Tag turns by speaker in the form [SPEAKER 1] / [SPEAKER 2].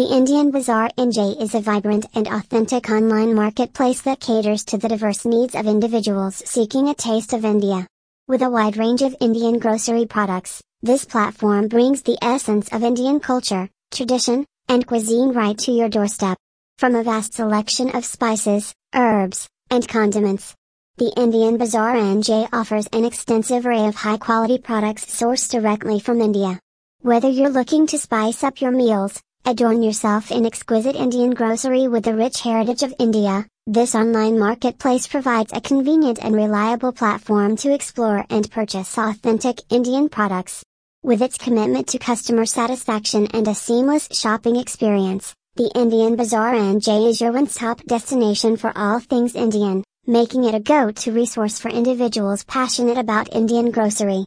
[SPEAKER 1] The Indian Bazaar NJ is a vibrant and authentic online marketplace that caters to the diverse needs of individuals seeking a taste of India. With a wide range of Indian grocery products, this platform brings the essence of Indian culture, tradition, and cuisine right to your doorstep. From a vast selection of spices, herbs, and condiments, the Indian Bazaar NJ offers an extensive array of high quality products sourced directly from India. Whether you're looking to spice up your meals, Adorn yourself in exquisite Indian grocery with the rich heritage of India. This online marketplace provides a convenient and reliable platform to explore and purchase authentic Indian products. With its commitment to customer satisfaction and a seamless shopping experience, the Indian Bazaar NJ is your one-stop destination for all things Indian, making it a go-to resource for individuals passionate about Indian grocery.